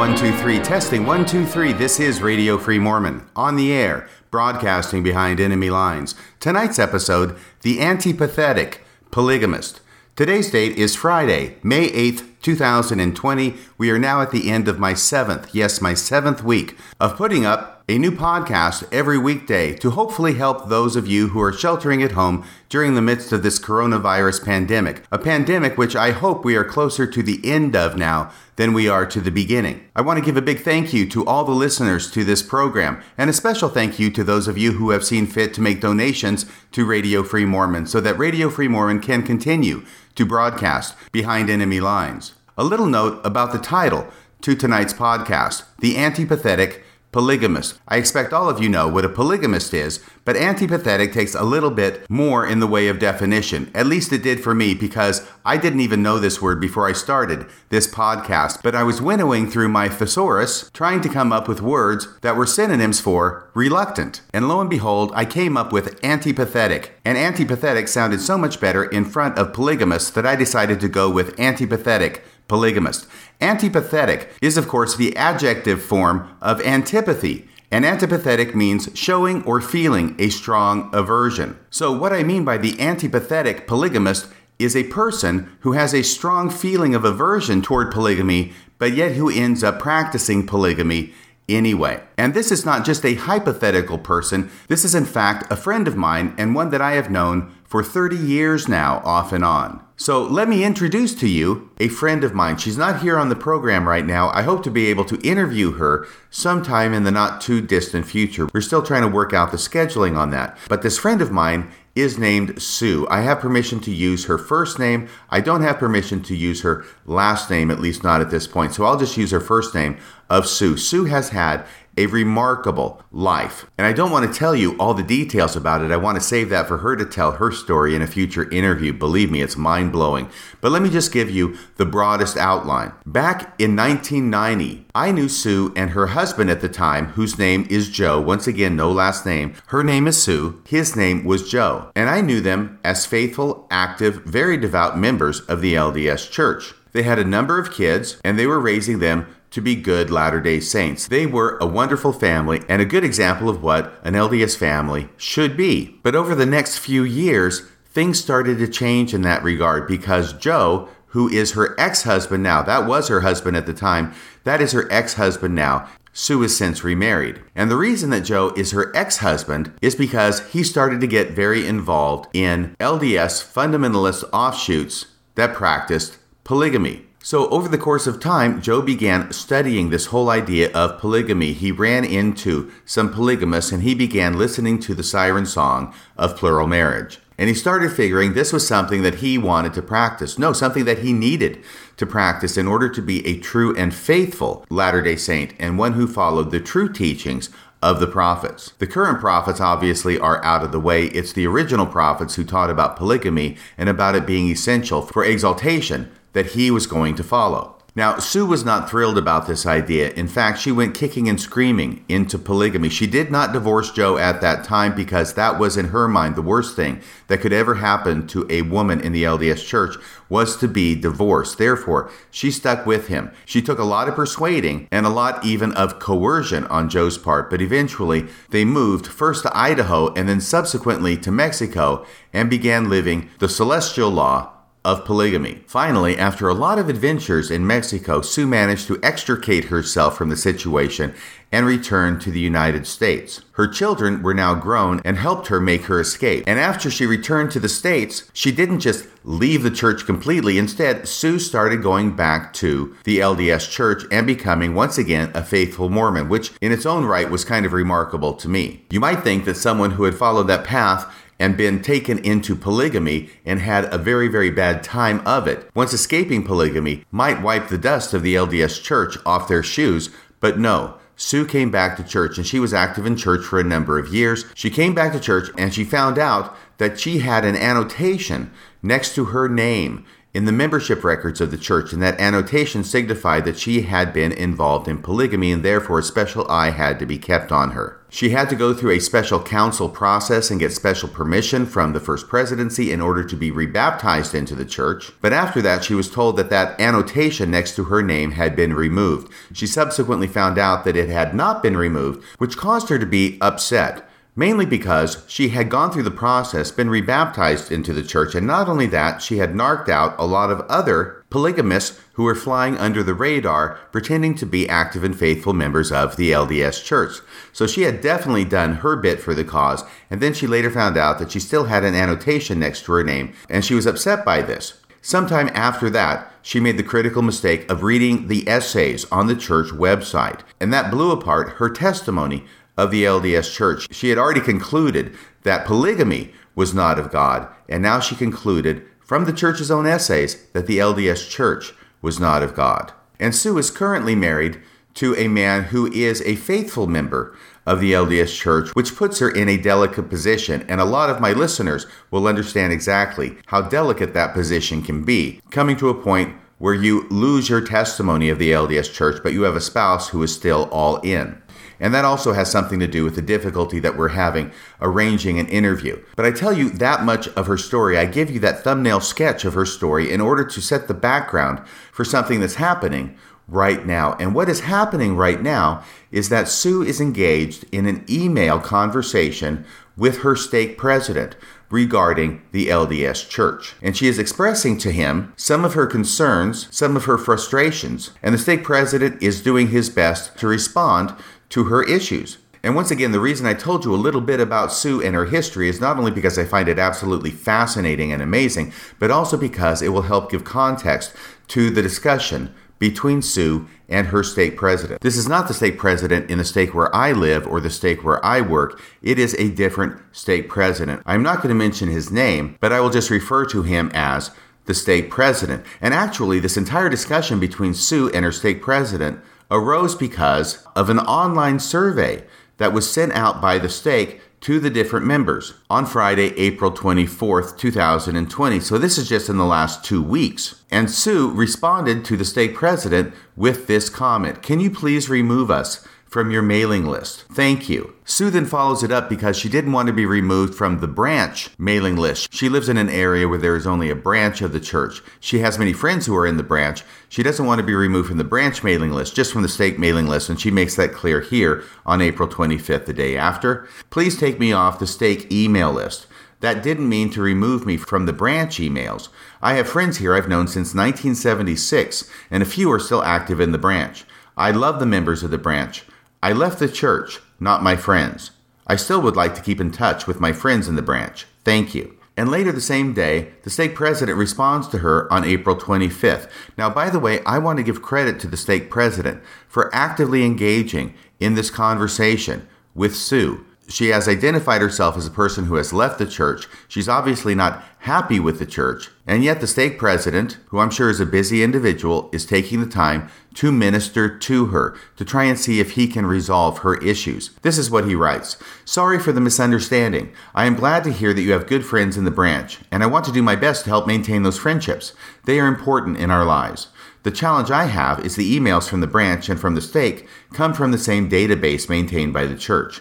one, two, three. Testing one, two, three. This is Radio Free Mormon on the air, broadcasting behind enemy lines. Tonight's episode The Antipathetic Polygamist. Today's date is Friday, May 8th, 2020. We are now at the end of my seventh, yes, my seventh week of putting up a new podcast every weekday to hopefully help those of you who are sheltering at home during the midst of this coronavirus pandemic. A pandemic which I hope we are closer to the end of now than we are to the beginning. I want to give a big thank you to all the listeners to this program, and a special thank you to those of you who have seen fit to make donations to Radio Free Mormon so that Radio Free Mormon can continue to broadcast behind enemy lines. A little note about the title to tonight's podcast The Antipathetic Polygamist. I expect all of you know what a polygamist is, but antipathetic takes a little bit more in the way of definition. At least it did for me because I didn't even know this word before I started this podcast, but I was winnowing through my thesaurus trying to come up with words that were synonyms for reluctant. And lo and behold, I came up with antipathetic. And antipathetic sounded so much better in front of polygamist that I decided to go with antipathetic polygamist. Antipathetic is, of course, the adjective form of antipathy. And antipathetic means showing or feeling a strong aversion. So, what I mean by the antipathetic polygamist is a person who has a strong feeling of aversion toward polygamy, but yet who ends up practicing polygamy anyway. And this is not just a hypothetical person, this is in fact a friend of mine and one that I have known for 30 years now, off and on. So let me introduce to you a friend of mine. She's not here on the program right now. I hope to be able to interview her sometime in the not too distant future. We're still trying to work out the scheduling on that. But this friend of mine is named Sue. I have permission to use her first name. I don't have permission to use her last name, at least not at this point. So I'll just use her first name of Sue. Sue has had a remarkable life. And I don't want to tell you all the details about it. I want to save that for her to tell her story in a future interview. Believe me, it's mind blowing. But let me just give you the broadest outline. Back in 1990, I knew Sue and her husband at the time, whose name is Joe. Once again, no last name. Her name is Sue. His name was Joe. And I knew them as faithful, active, very devout members of the LDS Church. They had a number of kids, and they were raising them to be good Latter day Saints. They were a wonderful family and a good example of what an LDS family should be. But over the next few years, things started to change in that regard because Joe, who is her ex husband now, that was her husband at the time, that is her ex husband now. Sue is since remarried. And the reason that Joe is her ex husband is because he started to get very involved in LDS fundamentalist offshoots that practiced polygamy. So, over the course of time, Joe began studying this whole idea of polygamy. He ran into some polygamists and he began listening to the siren song of plural marriage. And he started figuring this was something that he wanted to practice. No, something that he needed to practice in order to be a true and faithful Latter day Saint and one who followed the true teachings of the prophets. The current prophets obviously are out of the way. It's the original prophets who taught about polygamy and about it being essential for exaltation that he was going to follow. Now, Sue was not thrilled about this idea. In fact, she went kicking and screaming into polygamy. She did not divorce Joe at that time because that was, in her mind, the worst thing that could ever happen to a woman in the LDS church was to be divorced. Therefore, she stuck with him. She took a lot of persuading and a lot even of coercion on Joe's part, but eventually they moved first to Idaho and then subsequently to Mexico and began living the celestial law of polygamy. Finally, after a lot of adventures in Mexico, Sue managed to extricate herself from the situation and return to the United States. Her children were now grown and helped her make her escape. And after she returned to the States, she didn't just leave the church completely. Instead, Sue started going back to the LDS church and becoming once again a faithful Mormon, which in its own right was kind of remarkable to me. You might think that someone who had followed that path and been taken into polygamy and had a very, very bad time of it. Once escaping polygamy, might wipe the dust of the LDS church off their shoes, but no. Sue came back to church and she was active in church for a number of years. She came back to church and she found out that she had an annotation next to her name in the membership records of the church, and that annotation signified that she had been involved in polygamy, and therefore a special eye had to be kept on her. She had to go through a special council process and get special permission from the First Presidency in order to be rebaptized into the church. But after that, she was told that that annotation next to her name had been removed. She subsequently found out that it had not been removed, which caused her to be upset mainly because she had gone through the process, been rebaptized into the church, and not only that, she had narked out a lot of other polygamists who were flying under the radar, pretending to be active and faithful members of the LDS church. So she had definitely done her bit for the cause, and then she later found out that she still had an annotation next to her name, and she was upset by this. Sometime after that, she made the critical mistake of reading the essays on the church website, and that blew apart her testimony of the LDS Church. She had already concluded that polygamy was not of God, and now she concluded from the church's own essays that the LDS Church was not of God. And Sue is currently married to a man who is a faithful member of the LDS Church, which puts her in a delicate position. And a lot of my listeners will understand exactly how delicate that position can be, coming to a point where you lose your testimony of the LDS Church, but you have a spouse who is still all in. And that also has something to do with the difficulty that we're having arranging an interview. But I tell you that much of her story. I give you that thumbnail sketch of her story in order to set the background for something that's happening right now. And what is happening right now is that Sue is engaged in an email conversation with her stake president regarding the LDS Church. And she is expressing to him some of her concerns, some of her frustrations, and the stake president is doing his best to respond to her issues. And once again, the reason I told you a little bit about Sue and her history is not only because I find it absolutely fascinating and amazing, but also because it will help give context to the discussion between Sue and her stake president. This is not the stake president in the state where I live or the state where I work. It is a different stake president. I'm not going to mention his name, but I will just refer to him as the stake president. And actually, this entire discussion between Sue and her stake president arose because of an online survey that was sent out by the stake to the different members on Friday, April 24th, 2020. So this is just in the last two weeks. And Sue responded to the stake president with this comment Can you please remove us from your mailing list. Thank you. Sue then follows it up because she didn't want to be removed from the branch mailing list. She lives in an area where there is only a branch of the church. She has many friends who are in the branch. She doesn't want to be removed from the branch mailing list, just from the stake mailing list, and she makes that clear here on April 25th, the day after. Please take me off the stake email list. That didn't mean to remove me from the branch emails. I have friends here I've known since 1976, and a few are still active in the branch. I love the members of the branch. I left the church, not my friends. I still would like to keep in touch with my friends in the branch. Thank you. And later the same day, the stake president responds to her on April 25th. Now, by the way, I want to give credit to the stake president for actively engaging in this conversation with Sue she has identified herself as a person who has left the church. She's obviously not happy with the church. And yet, the stake president, who I'm sure is a busy individual, is taking the time to minister to her to try and see if he can resolve her issues. This is what he writes Sorry for the misunderstanding. I am glad to hear that you have good friends in the branch, and I want to do my best to help maintain those friendships. They are important in our lives. The challenge I have is the emails from the branch and from the stake come from the same database maintained by the church.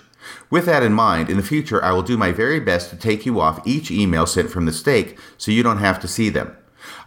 With that in mind, in the future, I will do my very best to take you off each email sent from the stake so you don't have to see them.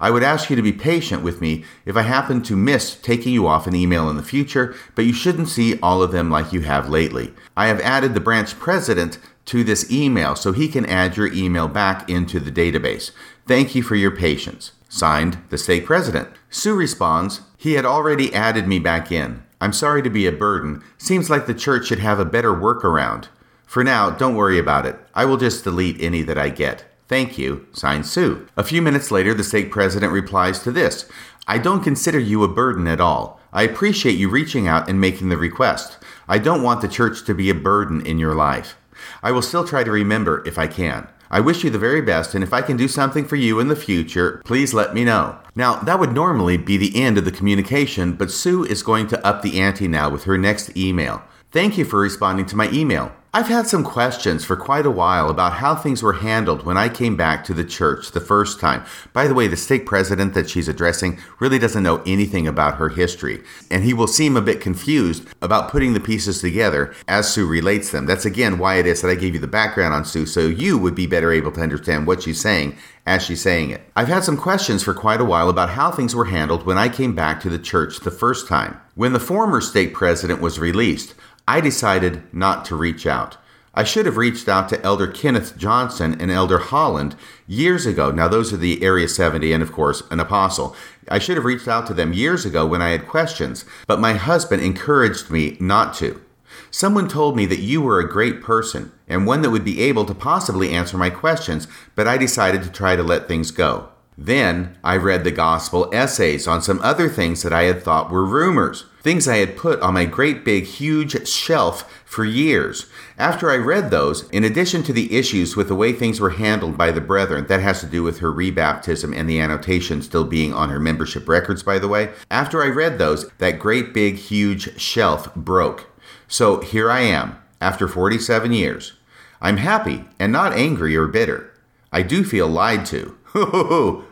I would ask you to be patient with me if I happen to miss taking you off an email in the future, but you shouldn't see all of them like you have lately. I have added the branch president to this email so he can add your email back into the database. Thank you for your patience. Signed, the stake president. Sue responds, He had already added me back in. I'm sorry to be a burden. Seems like the church should have a better workaround. For now, don't worry about it. I will just delete any that I get. Thank you. Signed Sue. A few minutes later, the stake president replies to this I don't consider you a burden at all. I appreciate you reaching out and making the request. I don't want the church to be a burden in your life. I will still try to remember if I can. I wish you the very best, and if I can do something for you in the future, please let me know. Now, that would normally be the end of the communication, but Sue is going to up the ante now with her next email. Thank you for responding to my email. I've had some questions for quite a while about how things were handled when I came back to the church the first time. By the way, the stake president that she's addressing really doesn't know anything about her history, and he will seem a bit confused about putting the pieces together as Sue relates them. That's again why it is that I gave you the background on Sue so you would be better able to understand what she's saying as she's saying it. I've had some questions for quite a while about how things were handled when I came back to the church the first time. When the former stake president was released, I decided not to reach out. I should have reached out to Elder Kenneth Johnson and Elder Holland years ago. Now, those are the Area 70 and, of course, an apostle. I should have reached out to them years ago when I had questions, but my husband encouraged me not to. Someone told me that you were a great person and one that would be able to possibly answer my questions, but I decided to try to let things go. Then I read the gospel essays on some other things that I had thought were rumors, things I had put on my great big huge shelf for years. After I read those, in addition to the issues with the way things were handled by the brethren, that has to do with her rebaptism and the annotation still being on her membership records, by the way. After I read those, that great big huge shelf broke. So here I am, after 47 years. I'm happy and not angry or bitter. I do feel lied to.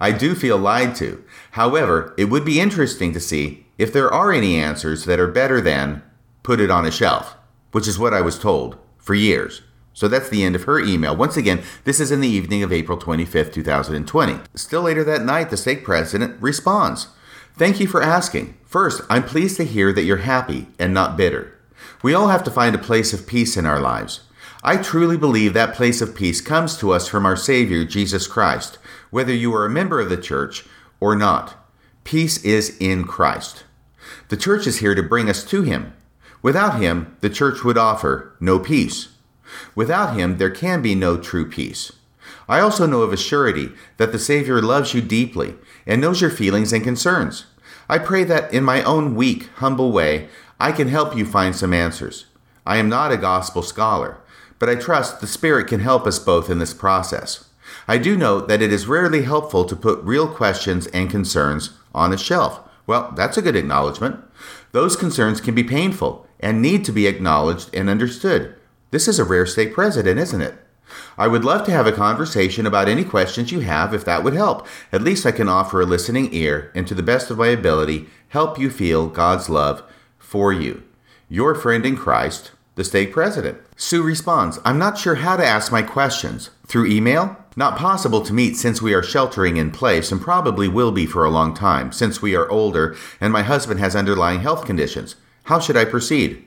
I do feel lied to. However, it would be interesting to see if there are any answers that are better than put it on a shelf, which is what I was told for years. So that's the end of her email. Once again, this is in the evening of April 25th, 2020. Still later that night, the stake president responds Thank you for asking. First, I'm pleased to hear that you're happy and not bitter. We all have to find a place of peace in our lives. I truly believe that place of peace comes to us from our Savior, Jesus Christ, whether you are a member of the church or not. Peace is in Christ. The church is here to bring us to Him. Without Him, the church would offer no peace. Without Him, there can be no true peace. I also know of a surety that the Savior loves you deeply and knows your feelings and concerns. I pray that in my own weak, humble way, I can help you find some answers. I am not a gospel scholar but I trust the Spirit can help us both in this process. I do note that it is rarely helpful to put real questions and concerns on a shelf. Well, that's a good acknowledgement. Those concerns can be painful and need to be acknowledged and understood. This is a rare stake president, isn't it? I would love to have a conversation about any questions you have if that would help. At least I can offer a listening ear and, to the best of my ability, help you feel God's love for you. Your friend in Christ, the stake president. Sue responds, I'm not sure how to ask my questions. Through email? Not possible to meet since we are sheltering in place and probably will be for a long time, since we are older and my husband has underlying health conditions. How should I proceed?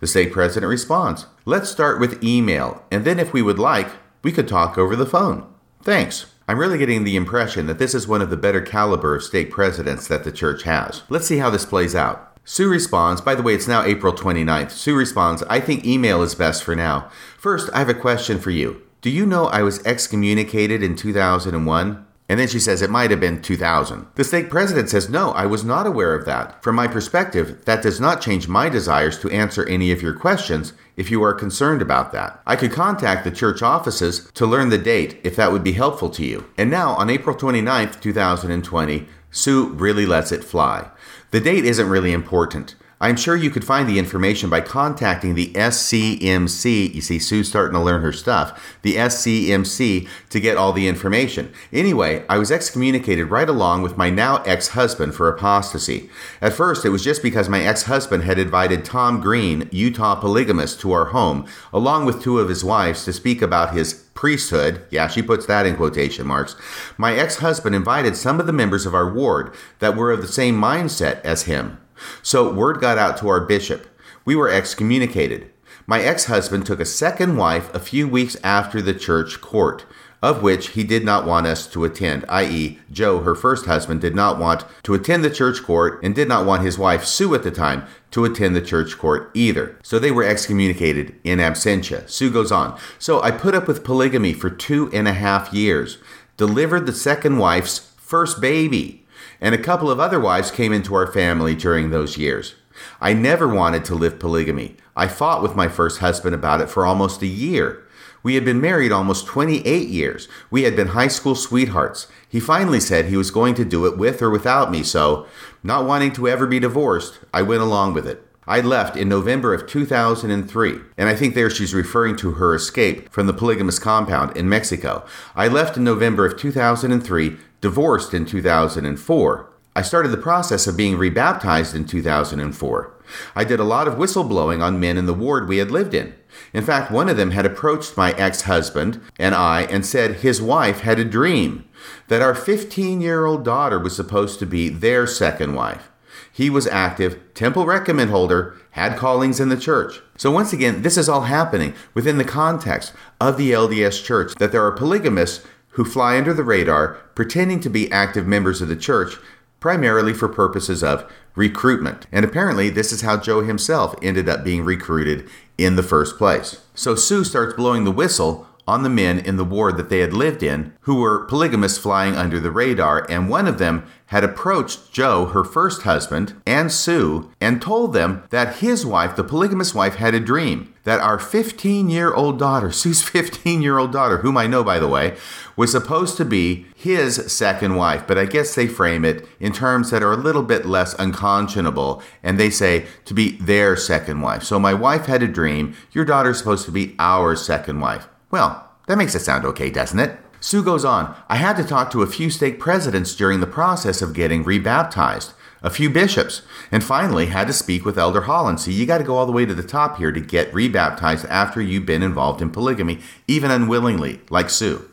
The stake president responds, Let's start with email, and then if we would like, we could talk over the phone. Thanks. I'm really getting the impression that this is one of the better caliber of state presidents that the church has. Let's see how this plays out. Sue responds, by the way, it's now April 29th. Sue responds, I think email is best for now. First, I have a question for you. Do you know I was excommunicated in 2001? And then she says it might have been 2000. The stake president says, No, I was not aware of that. From my perspective, that does not change my desires to answer any of your questions if you are concerned about that. I could contact the church offices to learn the date if that would be helpful to you. And now, on April 29th, 2020, Sue really lets it fly. The date isn't really important. I'm sure you could find the information by contacting the SCMC. You see, Sue's starting to learn her stuff. The SCMC to get all the information. Anyway, I was excommunicated right along with my now ex husband for apostasy. At first, it was just because my ex husband had invited Tom Green, Utah polygamist, to our home, along with two of his wives, to speak about his priesthood. Yeah, she puts that in quotation marks. My ex husband invited some of the members of our ward that were of the same mindset as him. So word got out to our bishop. We were excommunicated. My ex husband took a second wife a few weeks after the church court, of which he did not want us to attend, i.e., Joe, her first husband, did not want to attend the church court and did not want his wife, Sue, at the time, to attend the church court either. So they were excommunicated in absentia. Sue goes on. So I put up with polygamy for two and a half years, delivered the second wife's first baby and a couple of other wives came into our family during those years. I never wanted to live polygamy. I fought with my first husband about it for almost a year. We had been married almost 28 years. We had been high school sweethearts. He finally said he was going to do it with or without me, so, not wanting to ever be divorced, I went along with it. I left in November of 2003, and I think there she's referring to her escape from the polygamous compound in Mexico. I left in November of 2003, divorced in 2004. I started the process of being rebaptized in 2004. I did a lot of whistleblowing on men in the ward we had lived in. In fact, one of them had approached my ex husband and I and said his wife had a dream that our 15 year old daughter was supposed to be their second wife. He was active, temple recommend holder, had callings in the church. So, once again, this is all happening within the context of the LDS church that there are polygamists who fly under the radar pretending to be active members of the church primarily for purposes of recruitment. And apparently, this is how Joe himself ended up being recruited in the first place. So Sue starts blowing the whistle on the men in the ward that they had lived in who were polygamists flying under the radar, and one of them had approached Joe, her first husband, and Sue, and told them that his wife, the polygamous wife, had a dream that our 15 year old daughter, Sue's 15 year old daughter, whom I know by the way, was supposed to be his second wife. But I guess they frame it in terms that are a little bit less unconscionable, and they say to be their second wife. So my wife had a dream, your daughter's supposed to be our second wife. Well, that makes it sound okay, doesn't it? Sue goes on, I had to talk to a few stake presidents during the process of getting rebaptized, a few bishops, and finally had to speak with Elder Holland. So you got to go all the way to the top here to get rebaptized after you've been involved in polygamy, even unwillingly, like Sue.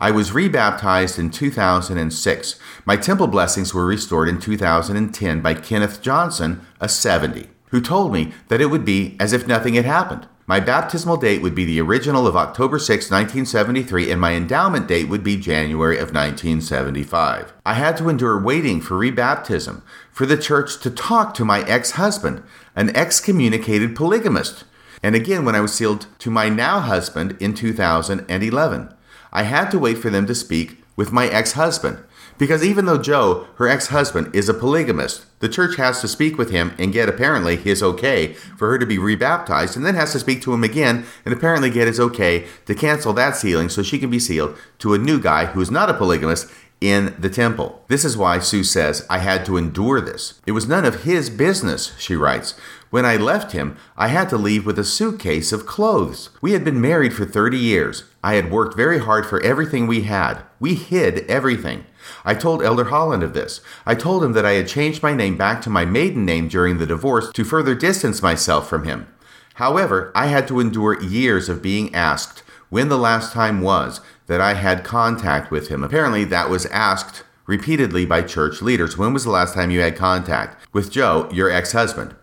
I was rebaptized in 2006. My temple blessings were restored in 2010 by Kenneth Johnson, a 70, who told me that it would be as if nothing had happened. My baptismal date would be the original of October 6, 1973, and my endowment date would be January of 1975. I had to endure waiting for rebaptism, for the church to talk to my ex husband, an excommunicated polygamist, and again when I was sealed to my now husband in 2011. I had to wait for them to speak with my ex husband, because even though Joe, her ex husband, is a polygamist, the church has to speak with him and get apparently his okay for her to be rebaptized, and then has to speak to him again and apparently get his okay to cancel that sealing so she can be sealed to a new guy who is not a polygamist in the temple. This is why Sue says, I had to endure this. It was none of his business, she writes. When I left him, I had to leave with a suitcase of clothes. We had been married for 30 years. I had worked very hard for everything we had. We hid everything. I told Elder Holland of this. I told him that I had changed my name back to my maiden name during the divorce to further distance myself from him. However, I had to endure years of being asked when the last time was that I had contact with him. Apparently, that was asked repeatedly by church leaders. When was the last time you had contact with Joe, your ex husband?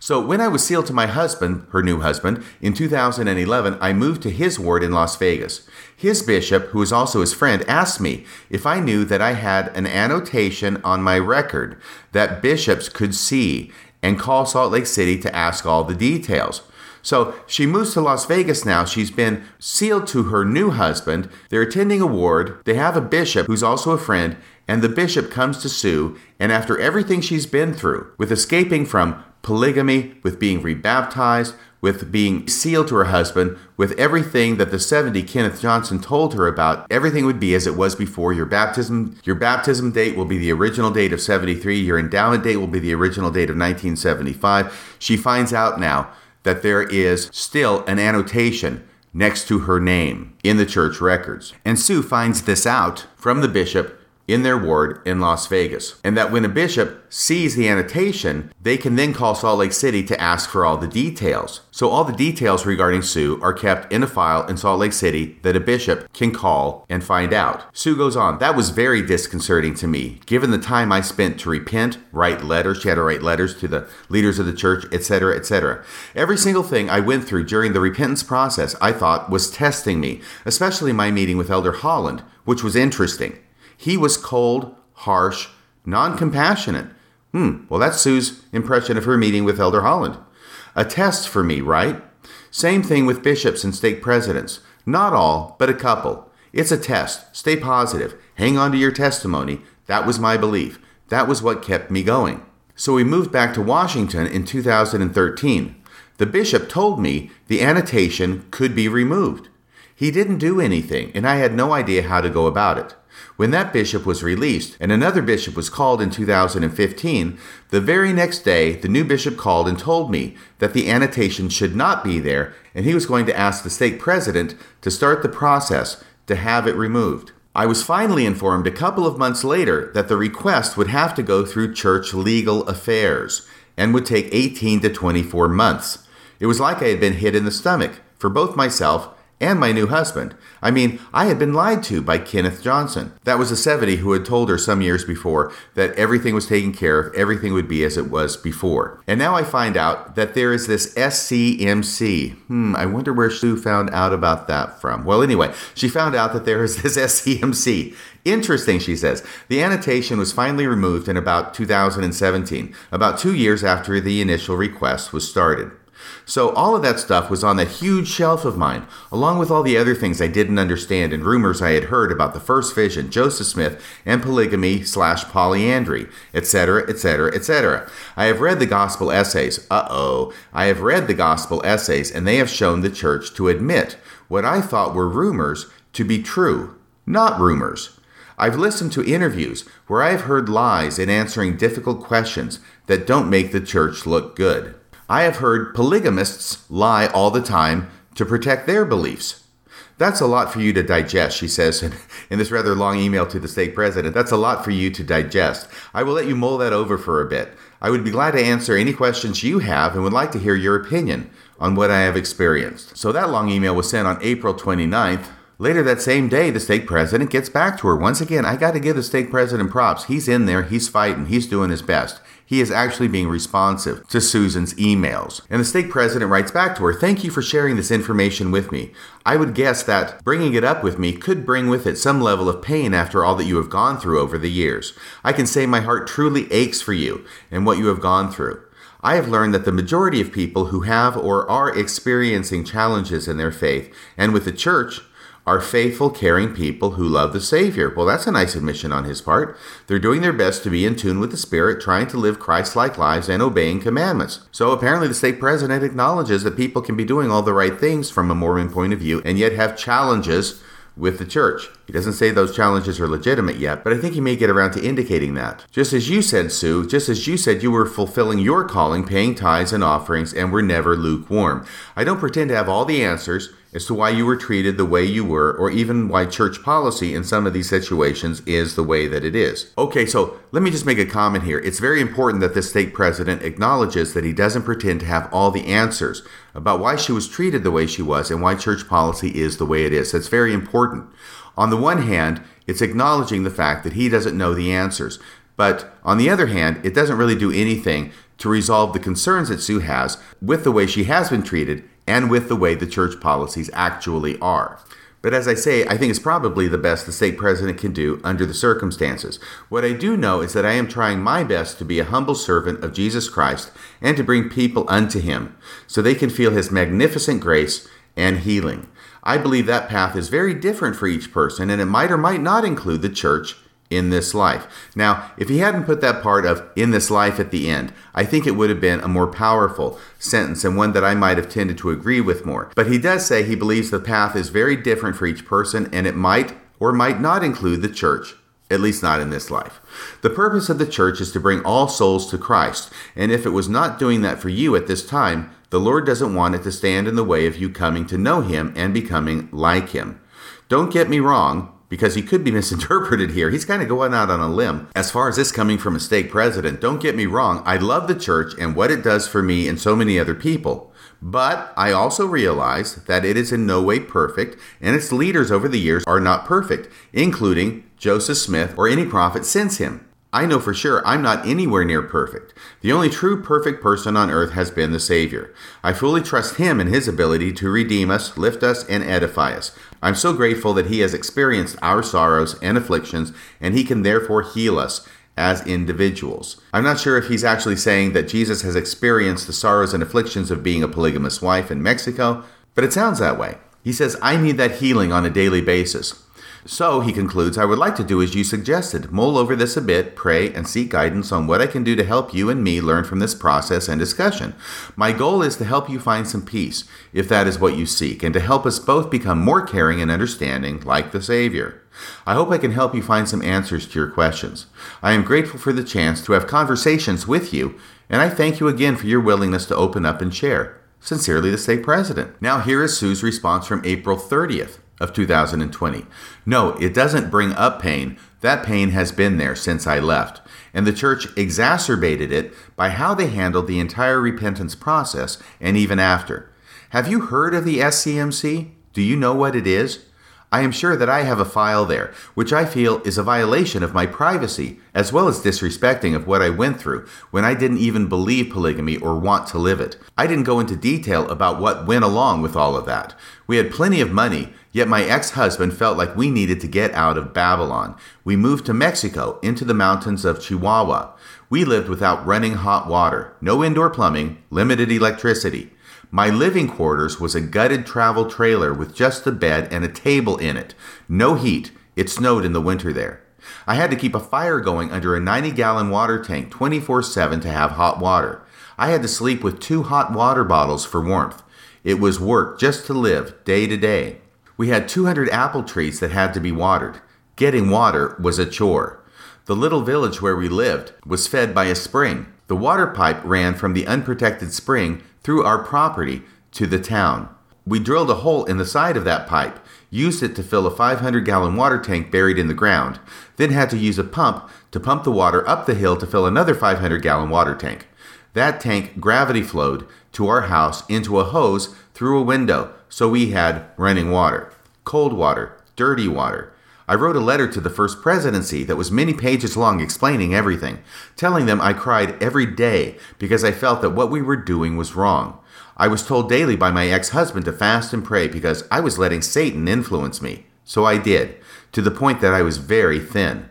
So, when I was sealed to my husband, her new husband, in 2011, I moved to his ward in Las Vegas. His bishop, who is also his friend, asked me if I knew that I had an annotation on my record that bishops could see and call Salt Lake City to ask all the details. So she moves to Las Vegas now. She's been sealed to her new husband. They're attending a ward. They have a bishop who's also a friend, and the bishop comes to Sue. And after everything she's been through, with escaping from polygamy, with being rebaptized, with being sealed to her husband, with everything that the 70 Kenneth Johnson told her about, everything would be as it was before. Your baptism, your baptism date will be the original date of 73, your endowment date will be the original date of 1975. She finds out now that there is still an annotation next to her name in the church records. And Sue finds this out from the bishop in their ward in Las Vegas. And that when a bishop sees the annotation, they can then call Salt Lake City to ask for all the details. So all the details regarding Sue are kept in a file in Salt Lake City that a bishop can call and find out. Sue goes on, that was very disconcerting to me, given the time I spent to repent, write letters, she had to write letters to the leaders of the church, etc., etc. Every single thing I went through during the repentance process I thought was testing me, especially my meeting with Elder Holland, which was interesting. He was cold, harsh, non compassionate. Hmm, well, that's Sue's impression of her meeting with Elder Holland. A test for me, right? Same thing with bishops and stake presidents. Not all, but a couple. It's a test. Stay positive. Hang on to your testimony. That was my belief. That was what kept me going. So we moved back to Washington in 2013. The bishop told me the annotation could be removed. He didn't do anything, and I had no idea how to go about it. When that bishop was released and another bishop was called in 2015, the very next day the new bishop called and told me that the annotation should not be there and he was going to ask the stake president to start the process to have it removed. I was finally informed a couple of months later that the request would have to go through church legal affairs and would take 18 to 24 months. It was like I had been hit in the stomach for both myself and my new husband. I mean, I had been lied to by Kenneth Johnson. That was a 70 who had told her some years before that everything was taken care of, everything would be as it was before. And now I find out that there is this SCMC. Hmm, I wonder where Sue found out about that from. Well, anyway, she found out that there is this SCMC. Interesting, she says. The annotation was finally removed in about 2017, about two years after the initial request was started. So all of that stuff was on that huge shelf of mine, along with all the other things I didn't understand and rumors I had heard about the first vision, Joseph Smith, and polygamy slash polyandry, etc., etc., etc. I have read the gospel essays. Uh-oh. I have read the gospel essays, and they have shown the church to admit what I thought were rumors to be true, not rumors. I've listened to interviews where I've heard lies in answering difficult questions that don't make the church look good. I have heard polygamists lie all the time to protect their beliefs. That's a lot for you to digest, she says in, this rather long email to the stake president. That's a lot for you to digest. I will let you mull that over for a bit. I would be glad to answer any questions you have and would like to hear your opinion on what I have experienced. So that long email was sent on April 29th. Later that same day, the stake president gets back to her. Once again, I got to give the stake president props. He's in there, he's fighting, he's doing his best he is actually being responsive to Susan's emails. And the stake president writes back to her Thank you for sharing this information with me. I would guess that bringing it up with me could bring with it some level of pain after all that you have gone through over the years. I can say my heart truly aches for you and what you have gone through. I have learned that the majority of people who have or are experiencing challenges in their faith and with the church are faithful, caring people who love the Savior. Well, that's a nice admission on his part. They're doing their best to be in tune with the Spirit, trying to live Christ like lives and obeying commandments. So apparently, the stake president acknowledges that people can be doing all the right things from a Mormon point of view and yet have challenges with the church. He doesn't say those challenges are legitimate yet, but I think he may get around to indicating that. Just as you said, Sue, just as you said you were fulfilling your calling, paying tithes and offerings, and were never lukewarm. I don't pretend to have all the answers as to why you were treated the way you were, or even why church policy in some of these situations is the way that it is. Okay, so let me just make a comment here. It's very important that the stake president acknowledges that he doesn't pretend to have all the answers about why she was treated the way she was and why church policy is the way it is. That's very important. On the one hand, it's acknowledging the fact that he doesn't know the answers. But on the other hand, it doesn't really do anything to resolve the concerns that Sue has with the way she has been treated and with the way the church policies actually are. But as I say, I think it's probably the best the stake president can do under the circumstances. What I do know is that I am trying my best to be a humble servant of Jesus Christ and to bring people unto him so they can feel his magnificent grace and healing. I believe that path is very different for each person and it might or might not include the church in this life. Now, if he hadn't put that part of in this life at the end, I think it would have been a more powerful sentence and one that I might have tended to agree with more. But he does say he believes the path is very different for each person and it might or might not include the church. At least not in this life. The purpose of the church is to bring all souls to Christ, and if it was not doing that for you at this time, the Lord doesn't want it to stand in the way of you coming to know Him and becoming like Him. Don't get me wrong, because he could be misinterpreted here. He's kind of going out on a limb. As far as this coming from a stake president, don't get me wrong, I love the church and what it does for me and so many other people. But I also realize that it is in no way perfect, and its leaders over the years are not perfect, including Joseph Smith or any prophet since him. I know for sure I'm not anywhere near perfect. The only true perfect person on earth has been the Savior. I fully trust Him and His ability to redeem us, lift us, and edify us. I'm so grateful that He has experienced our sorrows and afflictions, and He can therefore heal us as individuals. I'm not sure if He's actually saying that Jesus has experienced the sorrows and afflictions of being a polygamous wife in Mexico, but it sounds that way. He says, I need that healing on a daily basis. So, he concludes, I would like to do as you suggested mull over this a bit, pray, and seek guidance on what I can do to help you and me learn from this process and discussion. My goal is to help you find some peace, if that is what you seek, and to help us both become more caring and understanding, like the Savior. I hope I can help you find some answers to your questions. I am grateful for the chance to have conversations with you, and I thank you again for your willingness to open up and share. Sincerely, the stake President. Now, here is Sue's response from April 30th of 2020. No, it doesn't bring up pain. That pain has been there since I left. And the church exacerbated it by how they handled the entire repentance process and even after. Have you heard of the SCMC? Do you know what it is? I am sure that I have a file there, which I feel is a violation of my privacy, as well as disrespecting of what I went through when I didn't even believe polygamy or want to live it. I didn't go into detail about what went along with all of that. We had plenty of money, yet my ex husband felt like we needed to get out of Babylon. We moved to Mexico, into the mountains of Chihuahua. We lived without running hot water, no indoor plumbing, limited electricity. My living quarters was a gutted travel trailer with just a bed and a table in it. No heat. It snowed in the winter there. I had to keep a fire going under a 90 gallon water tank 24 7 to have hot water. I had to sleep with two hot water bottles for warmth. It was work just to live day to day. We had 200 apple trees that had to be watered. Getting water was a chore. The little village where we lived was fed by a spring. The water pipe ran from the unprotected spring through our property to the town. We drilled a hole in the side of that pipe, used it to fill a 500 gallon water tank buried in the ground, then had to use a pump to pump the water up the hill to fill another 500 gallon water tank. That tank gravity flowed to our house into a hose through a window, so we had running water, cold water, dirty water. I wrote a letter to the First Presidency that was many pages long explaining everything, telling them I cried every day because I felt that what we were doing was wrong. I was told daily by my ex husband to fast and pray because I was letting Satan influence me. So I did, to the point that I was very thin.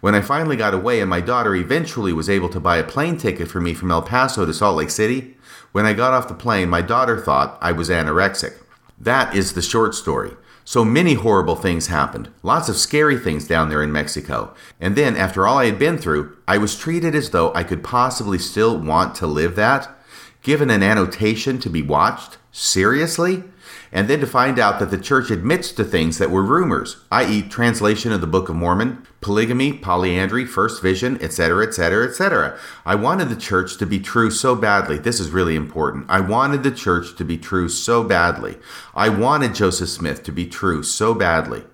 When I finally got away and my daughter eventually was able to buy a plane ticket for me from El Paso to Salt Lake City, when I got off the plane, my daughter thought I was anorexic. That is the short story. So many horrible things happened, lots of scary things down there in Mexico. And then, after all I had been through, I was treated as though I could possibly still want to live that. Given an annotation to be watched? Seriously? And then to find out that the church admits to things that were rumors, i.e., translation of the Book of Mormon, polygamy, polyandry, first vision, etc., etc., etc. I wanted the church to be true so badly. This is really important. I wanted the church to be true so badly. I wanted Joseph Smith to be true so badly.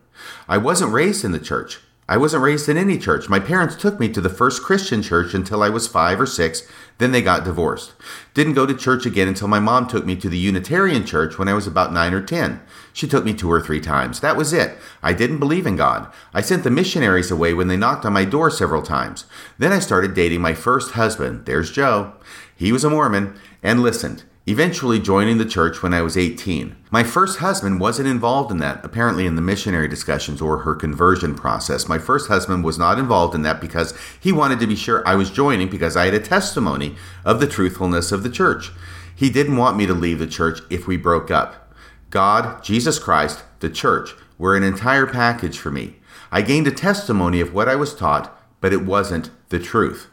I wasn't raised in the church. I wasn't raised in any church. My parents took me to the first Christian church until I was five or six, then they got divorced. Didn't go to church again until my mom took me to the Unitarian church when I was about nine or ten. She took me two or three times. That was it. I didn't believe in God. I sent the missionaries away when they knocked on my door several times. Then I started dating my first husband. There's Joe. He was a Mormon and listened eventually joining the church when I was 18. My first husband wasn't involved in that, apparently in the missionary discussions or her conversion process. My first husband was not involved in that because he wanted to be sure I was joining because I had a testimony of the truthfulness of the church. He didn't want me to leave the church if we broke up. God, Jesus Christ, the church were an entire package for me. I gained a testimony of what I was taught, but it wasn't the truth.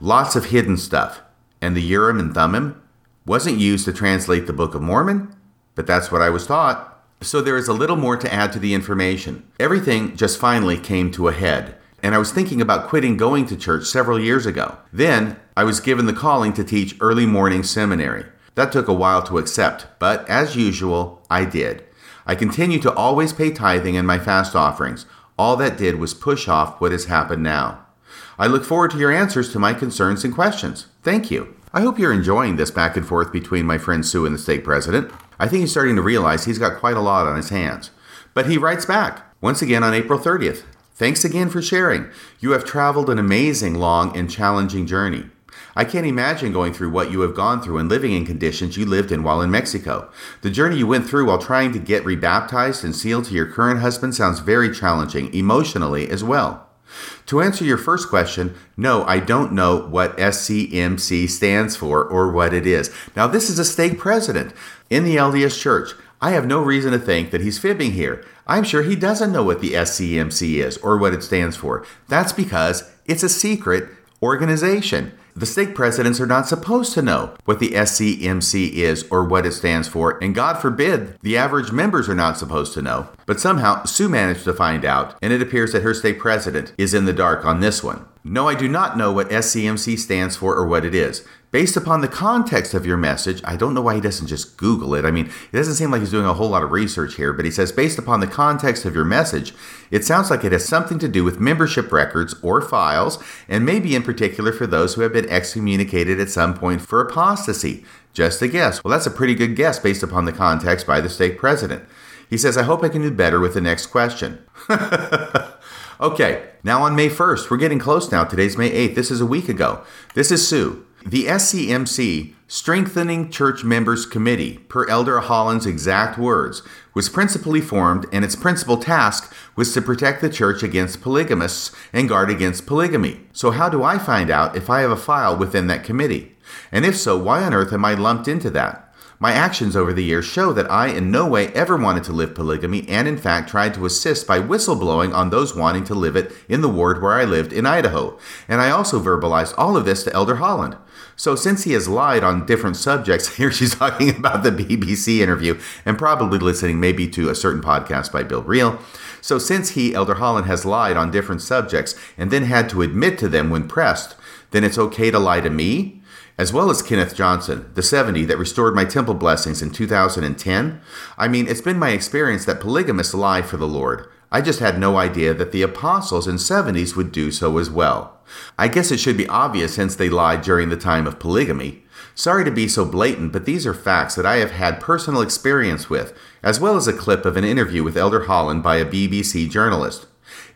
Lots of hidden stuff. And the Urim and Thummim, wasn't used to translate the Book of Mormon, but that's what I was taught. So there is a little more to add to the information. Everything just finally came to a head, and I was thinking about quitting going to church several years ago. Then I was given the calling to teach early morning seminary. That took a while to accept, but as usual, I did. I continue to always pay tithing and my fast offerings. All that did was push off what has happened now. I look forward to your answers to my concerns and questions. Thank you. I hope you're enjoying this back and forth between my friend Sue and the stake president. I think he's starting to realize he's got quite a lot on his hands. But he writes back, once again on April 30th. Thanks again for sharing. You have traveled an amazing, long, and challenging journey. I can't imagine going through what you have gone through and living in conditions you lived in while in Mexico. The journey you went through while trying to get rebaptized and sealed to your current husband sounds very challenging, emotionally as well. To answer your first question, no, I don't know what SCMC stands for or what it is. Now, this is a stake president in the LDS Church. I have no reason to think that he's fibbing here. I'm sure he doesn't know what the SCMC is or what it stands for. That's because it's a secret organization. The stake presidents are not supposed to know what the SCMC is or what it stands for, and God forbid the average members are not supposed to know. But somehow Sue managed to find out, and it appears that her stake president is in the dark on this one. No, I do not know what SCMC stands for or what it is based upon the context of your message, I don't know why he doesn't just Google it. I mean, it doesn't seem like he's doing a whole lot of research here, but he says, based upon the context of your message, it sounds like it has something to do with membership records or files, and maybe in particular for those who have been excommunicated at some point for apostasy. Just a guess. Well, that's a pretty good guess based upon the context by the stake president. He says, I hope I can do better with the next question. okay, now on May 1st, we're getting close now. Today's May 8th. This is a week ago. This is Sue. The SCMC, Strengthening Church Members Committee, per Elder Holland's exact words, was principally formed, and its principal task was to protect the church against polygamists and guard against polygamy. So, how do I find out if I have a file within that committee? And if so, why on earth am I lumped into that? My actions over the years show that I in no way ever wanted to live polygamy and in fact tried to assist by whistleblowing on those wanting to live it in the ward where I lived in Idaho. And I also verbalized all of this to Elder Holland. So since he has lied on different subjects, here she's talking about the BBC interview and probably listening maybe to a certain podcast by Bill Reel. So since he, Elder Holland, has lied on different subjects and then had to admit to them when pressed, then it's okay to lie to me? as well as Kenneth Johnson, the 70 that restored my temple blessings in 2010. I mean, it's been my experience that polygamists lie for the Lord. I just had no idea that the apostles in 70s would do so as well. I guess it should be obvious since they lied during the time of polygamy. Sorry to be so blatant, but these are facts that I have had personal experience with, as well as a clip of an interview with Elder Holland by a BBC journalist.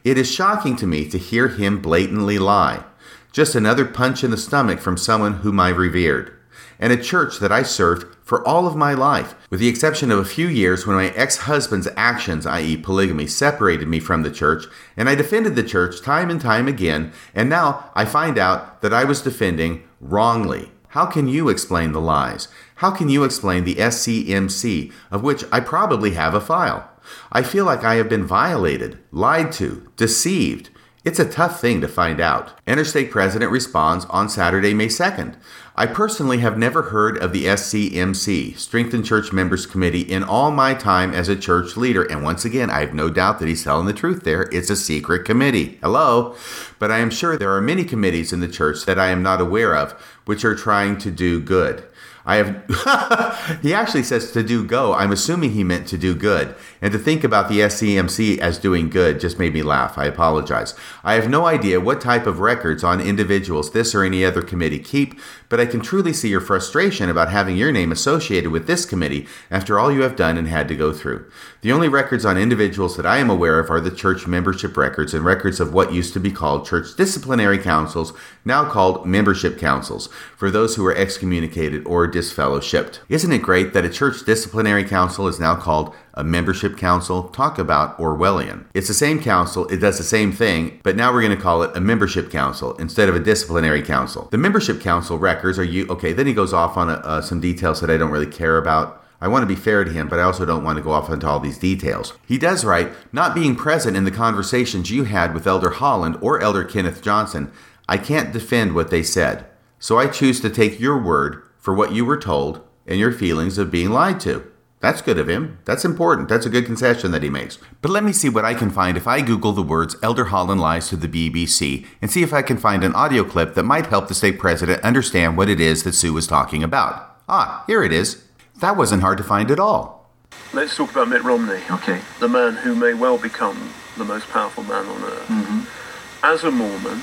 It is shocking to me to hear him blatantly lie. Just another punch in the stomach from someone whom I revered, and a church that I served for all of my life, with the exception of a few years when my ex husband's actions, i.e., polygamy, separated me from the church, and I defended the church time and time again, and now I find out that I was defending wrongly. How can you explain the lies? How can you explain the SCMC, of which I probably have a file? I feel like I have been violated, lied to, deceived. It's a tough thing to find out. Interstate President responds on Saturday, May 2nd. I personally have never heard of the SCMC, Strengthened Church Members Committee, in all my time as a church leader. And once again, I have no doubt that he's telling the truth there. It's a secret committee. Hello? But I am sure there are many committees in the church that I am not aware of which are trying to do good. I have, he actually says to do go. I'm assuming he meant to do good. And to think about the SCMC as doing good just made me laugh. I apologize. I have no idea what type of records on individuals this or any other committee keep, but I can truly see your frustration about having your name associated with this committee after all you have done and had to go through. The only records on individuals that I am aware of are the church membership records and records of what used to be called church disciplinary councils, now called membership councils, for those who were excommunicated or disfellowshipped. Isn't it great that a church disciplinary council is now called a membership council? Talk about Orwellian. It's the same council, it does the same thing, but now we're going to call it a membership council instead of a disciplinary council. The membership council records are you, okay, then he goes off on a, uh, some details that I don't really care about. I want to be fair to him, but I also don't want to go off into all these details. He does write, not being present in the conversations you had with Elder Holland or Elder Kenneth Johnson, I can't defend what they said. So I choose to take your word for what you were told and your feelings of being lied to. That's good of him. That's important. That's a good concession that he makes. But let me see what I can find if I Google the words Elder Holland lies to the BBC and see if I can find an audio clip that might help the stake president understand what it is that Sue was talking about. Ah, here it is. That wasn't hard to find at all. Let's talk about Mitt Romney. Okay. The man who may well become the most powerful man on earth. Mm-hmm. As a Mormon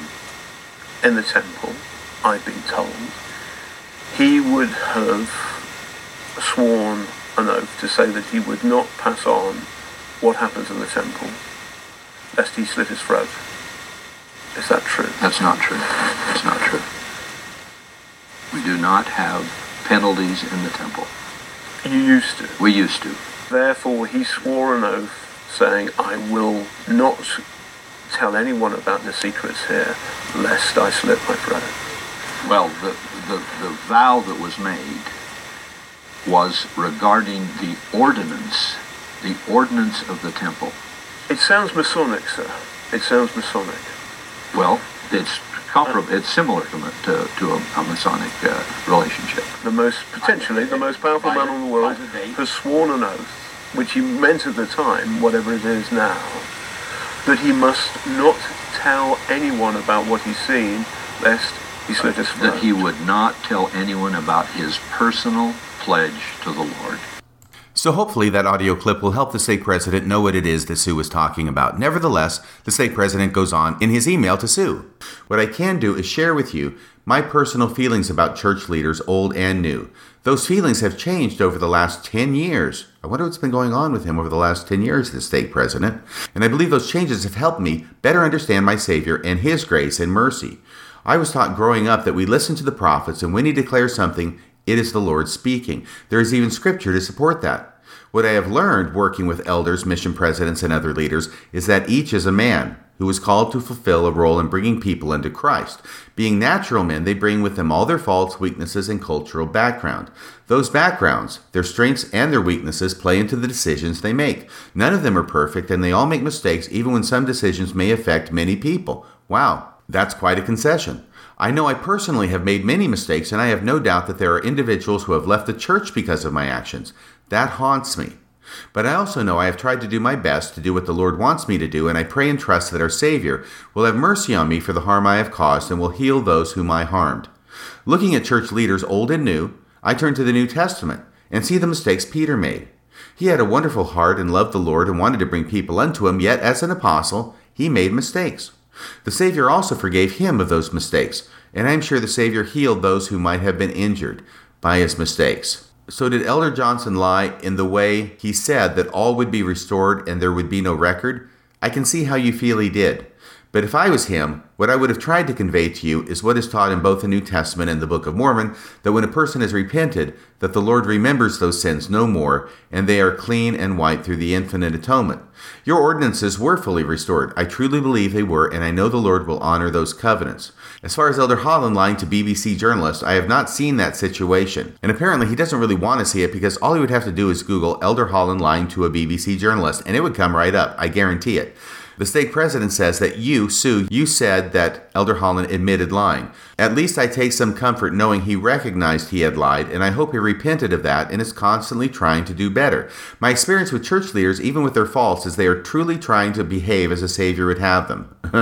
in the temple, I've been told, he would have sworn an oath to say that he would not pass on what happens in the temple, lest he slit his throat. Is that true? That's not true. That's not true. We do not have penalties in the temple. You used to. We used to. Therefore, he swore an oath saying, I will not tell anyone about the secrets here, lest I slit my throat. Well, the, the, the vow that was made was regarding the ordinance, the ordinance of the temple. It sounds Masonic, sir. It sounds Masonic. Well, it's comparable. It's similar to, to, to a, a Masonic uh, relationship. The most, potentially, the most powerful man in the world has sworn an oath, which he meant at the time, whatever it is now, that he must not tell anyone about what he's seen, lest he slit his throat. That he would not tell anyone about his personal pledge to the Lord. So hopefully that audio clip will help the stake president know what it is that Sue was talking about. Nevertheless, the stake president goes on in his email to Sue. What I can do is share with you my personal feelings about church leaders, old and new. Those feelings have changed over the last 10 years. I wonder what's been going on with him over the last 10 years, the stake president. And I believe those changes have helped me better understand my Savior and His grace and mercy. I was taught growing up that we listen to the prophets, and when he declares something, it is the Lord speaking. There is even scripture to support that. What I have learned working with elders, mission presidents, and other leaders is that each is a man who is called to fulfill a role in bringing people into Christ. Being natural men, they bring with them all their faults, weaknesses, and cultural background. Those backgrounds, their strengths and their weaknesses, play into the decisions they make. None of them are perfect, and they all make mistakes, even when some decisions may affect many people. Wow, that's quite a concession. I know I personally have made many mistakes, and I have no doubt that there are individuals who have left the church because of my actions. That haunts me. But I also know I have tried to do my best to do what the Lord wants me to do, and I pray and trust that our Savior will have mercy on me for the harm I have caused and will heal those whom I harmed. Looking at church leaders, old and new, I turn to the New Testament and see the mistakes Peter made. He had a wonderful heart and loved the Lord and wanted to bring people unto him, yet as an apostle, he made mistakes. The Savior also forgave him of those mistakes, and I am sure the Savior healed those who might have been injured by his mistakes. So, did Elder Johnson lie in the way he said that all would be restored and there would be no record? I can see how you feel he did. But if I was him, what I would have tried to convey to you is what is taught in both the New Testament and the Book of Mormon that when a person has repented, that the Lord remembers those sins no more, and they are clean and white through the infinite atonement. Your ordinances were fully restored. I truly believe they were, and I know the Lord will honor those covenants. As far as Elder Holland lying to BBC journalists, I have not seen that situation. And apparently he doesn't really want to see it because all he would have to do is Google Elder Holland lying to a BBC journalist, and it would come right up. I guarantee it. The stake president says that you, Sue, you said that Elder Holland admitted lying. At least I take some comfort knowing he recognized he had lied, and I hope he repented of that and is constantly trying to do better. My experience with church leaders, even with their faults, is they are truly trying to behave as a Savior would have them.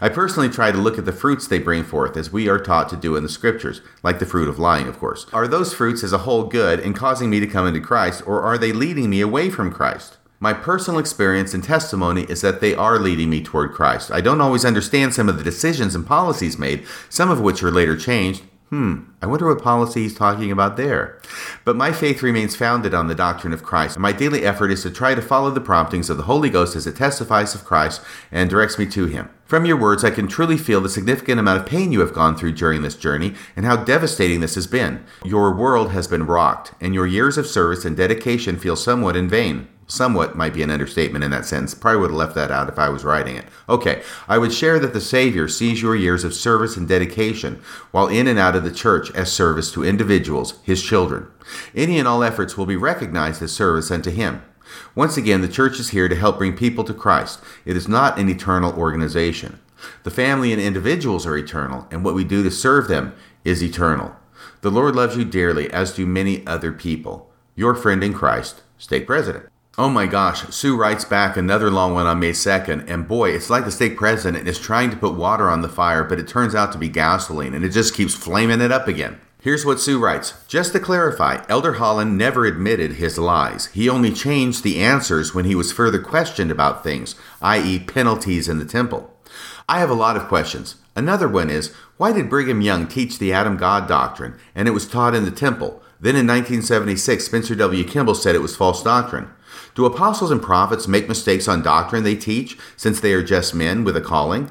I personally try to look at the fruits they bring forth, as we are taught to do in the Scriptures, like the fruit of lying, of course. Are those fruits as a whole good in causing me to come into Christ, or are they leading me away from Christ? My personal experience and testimony is that they are leading me toward Christ. I don't always understand some of the decisions and policies made, some of which are later changed. Hmm, I wonder what policy he's talking about there. But my faith remains founded on the doctrine of Christ. And my daily effort is to try to follow the promptings of the Holy Ghost as it testifies of Christ and directs me to Him. From your words, I can truly feel the significant amount of pain you have gone through during this journey and how devastating this has been. Your world has been rocked, and your years of service and dedication feel somewhat in vain. Somewhat might be an understatement in that sense. Probably would have left that out if I was writing it. Okay, I would share that the Savior sees your years of service and dedication while in and out of the church as service to individuals, His children. Any and all efforts will be recognized as service unto Him. Once again, the church is here to help bring people to Christ. It is not an eternal organization. The family and individuals are eternal, and what we do to serve them is eternal. The Lord loves you dearly, as do many other people. Your friend in Christ, Stake President. Oh my gosh, Sue writes back another long one on May 2nd, and boy, it's like the stake president is trying to put water on the fire, but it turns out to be gasoline, and it just keeps flaming it up again. Here's what Sue writes Just to clarify, Elder Holland never admitted his lies. He only changed the answers when he was further questioned about things, i.e., penalties in the temple. I have a lot of questions. Another one is why did Brigham Young teach the Adam God doctrine and it was taught in the temple? Then in 1976, Spencer W. Kimball said it was false doctrine. Do apostles and prophets make mistakes on doctrine they teach since they are just men with a calling?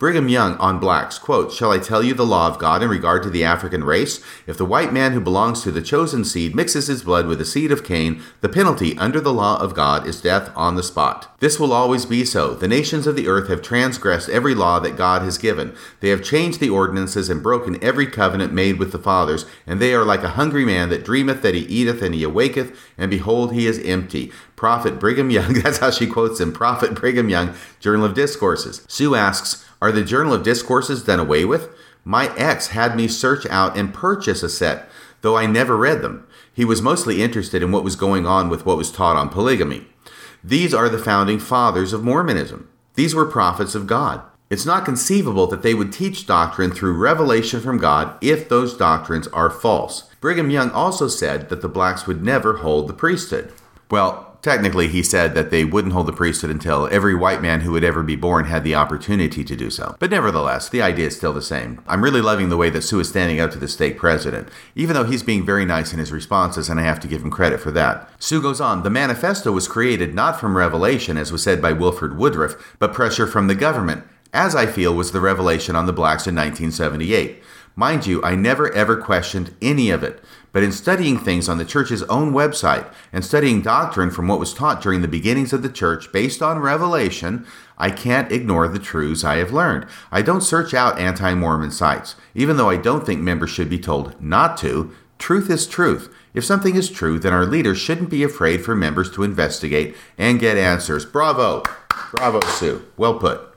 Brigham Young on blacks, quote, Shall I tell you the law of God in regard to the African race? If the white man who belongs to the chosen seed mixes his blood with the seed of Cain, the penalty under the law of God is death on the spot. This will always be so. The nations of the earth have transgressed every law that God has given. They have changed the ordinances and broken every covenant made with the fathers, and they are like a hungry man that dreameth that he eateth, and he awaketh, and behold, he is empty. Prophet Brigham Young, that's how she quotes him, Prophet Brigham Young, Journal of Discourses. Sue asks, Are the Journal of Discourses done away with? My ex had me search out and purchase a set, though I never read them. He was mostly interested in what was going on with what was taught on polygamy. These are the founding fathers of Mormonism. These were prophets of God. It's not conceivable that they would teach doctrine through revelation from God if those doctrines are false. Brigham Young also said that the blacks would never hold the priesthood. Well, Technically, he said that they wouldn't hold the priesthood until every white man who would ever be born had the opportunity to do so. But nevertheless, the idea is still the same. I'm really loving the way that Sue is standing up to the stake president, even though he's being very nice in his responses, and I have to give him credit for that. Sue goes on The manifesto was created not from revelation, as was said by Wilford Woodruff, but pressure from the government, as I feel was the revelation on the blacks in 1978. Mind you, I never ever questioned any of it. But in studying things on the church's own website and studying doctrine from what was taught during the beginnings of the church based on revelation, I can't ignore the truths I have learned. I don't search out anti Mormon sites, even though I don't think members should be told not to. Truth is truth. If something is true, then our leaders shouldn't be afraid for members to investigate and get answers. Bravo! Bravo, Sue. Well put.